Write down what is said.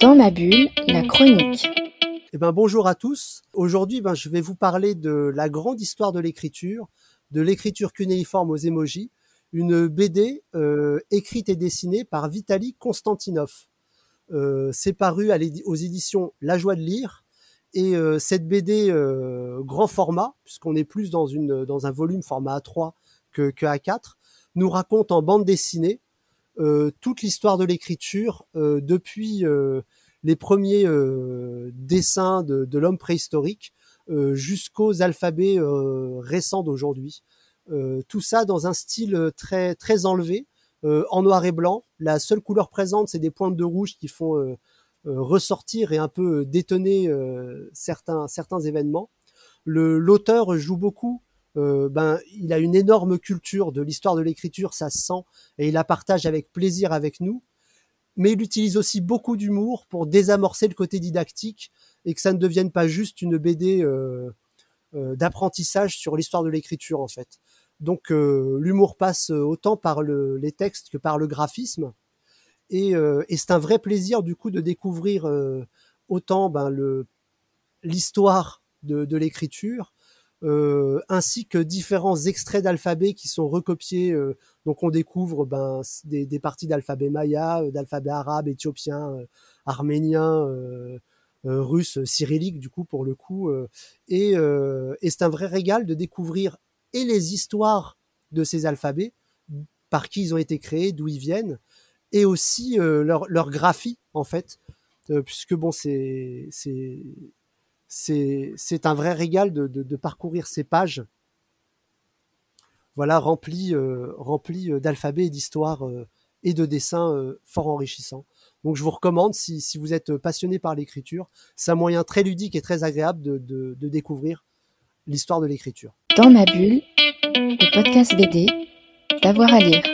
Dans ma bulle, la chronique. Eh ben, bonjour à tous. Aujourd'hui, ben, je vais vous parler de la grande histoire de l'écriture, de l'écriture cunéiforme aux émojis, une BD euh, écrite et dessinée par Vitaly Konstantinov. Euh, c'est paru aux éditions La Joie de lire. Et euh, cette BD grand format, puisqu'on est plus dans un volume format A3 que, que A4, nous raconte en bande dessinée toute l'histoire de l'écriture depuis les premiers dessins de, de l'homme préhistorique jusqu'aux alphabets récents d'aujourd'hui. tout ça dans un style très très enlevé, euh, en noir et blanc. La seule couleur présente, c'est des pointes de rouge qui font euh, euh, ressortir et un peu détonner certains, certains événements. L'auteur joue beaucoup ben, il a une énorme culture de l'histoire de l'écriture, ça se sent, et il la partage avec plaisir avec nous. Mais il utilise aussi beaucoup d'humour pour désamorcer le côté didactique et que ça ne devienne pas juste une BD d'apprentissage sur l'histoire de l'écriture en fait. Donc euh, l'humour passe autant par les textes que par le graphisme. Euh, et, c'est un vrai plaisir du coup de découvrir euh, autant ben, l'histoire de, l'écriture, ainsi que différents extraits d'alphabet qui sont recopiés. donc on découvre ben, des, parties d'alphabet maya, d'alphabet arabe, éthiopien, arménien, russe, cyrillique du coup pour le coup. et, et c'est un vrai régal de découvrir et les histoires de ces alphabets, par qui ils ont été créés, d'où ils viennent, et aussi euh, leur, leur, graphie en fait, euh, puisque bon c'est un vrai régal de, parcourir ces pages, voilà remplies euh, rempli d'alphabets et d'histoires et de dessins fort enrichissants. Donc je vous recommande si, si vous êtes passionné par l'écriture, c'est un moyen très ludique et très agréable de, de découvrir l'histoire de l'écriture. Dans ma bulle, le podcast BD, d'avoir à lire.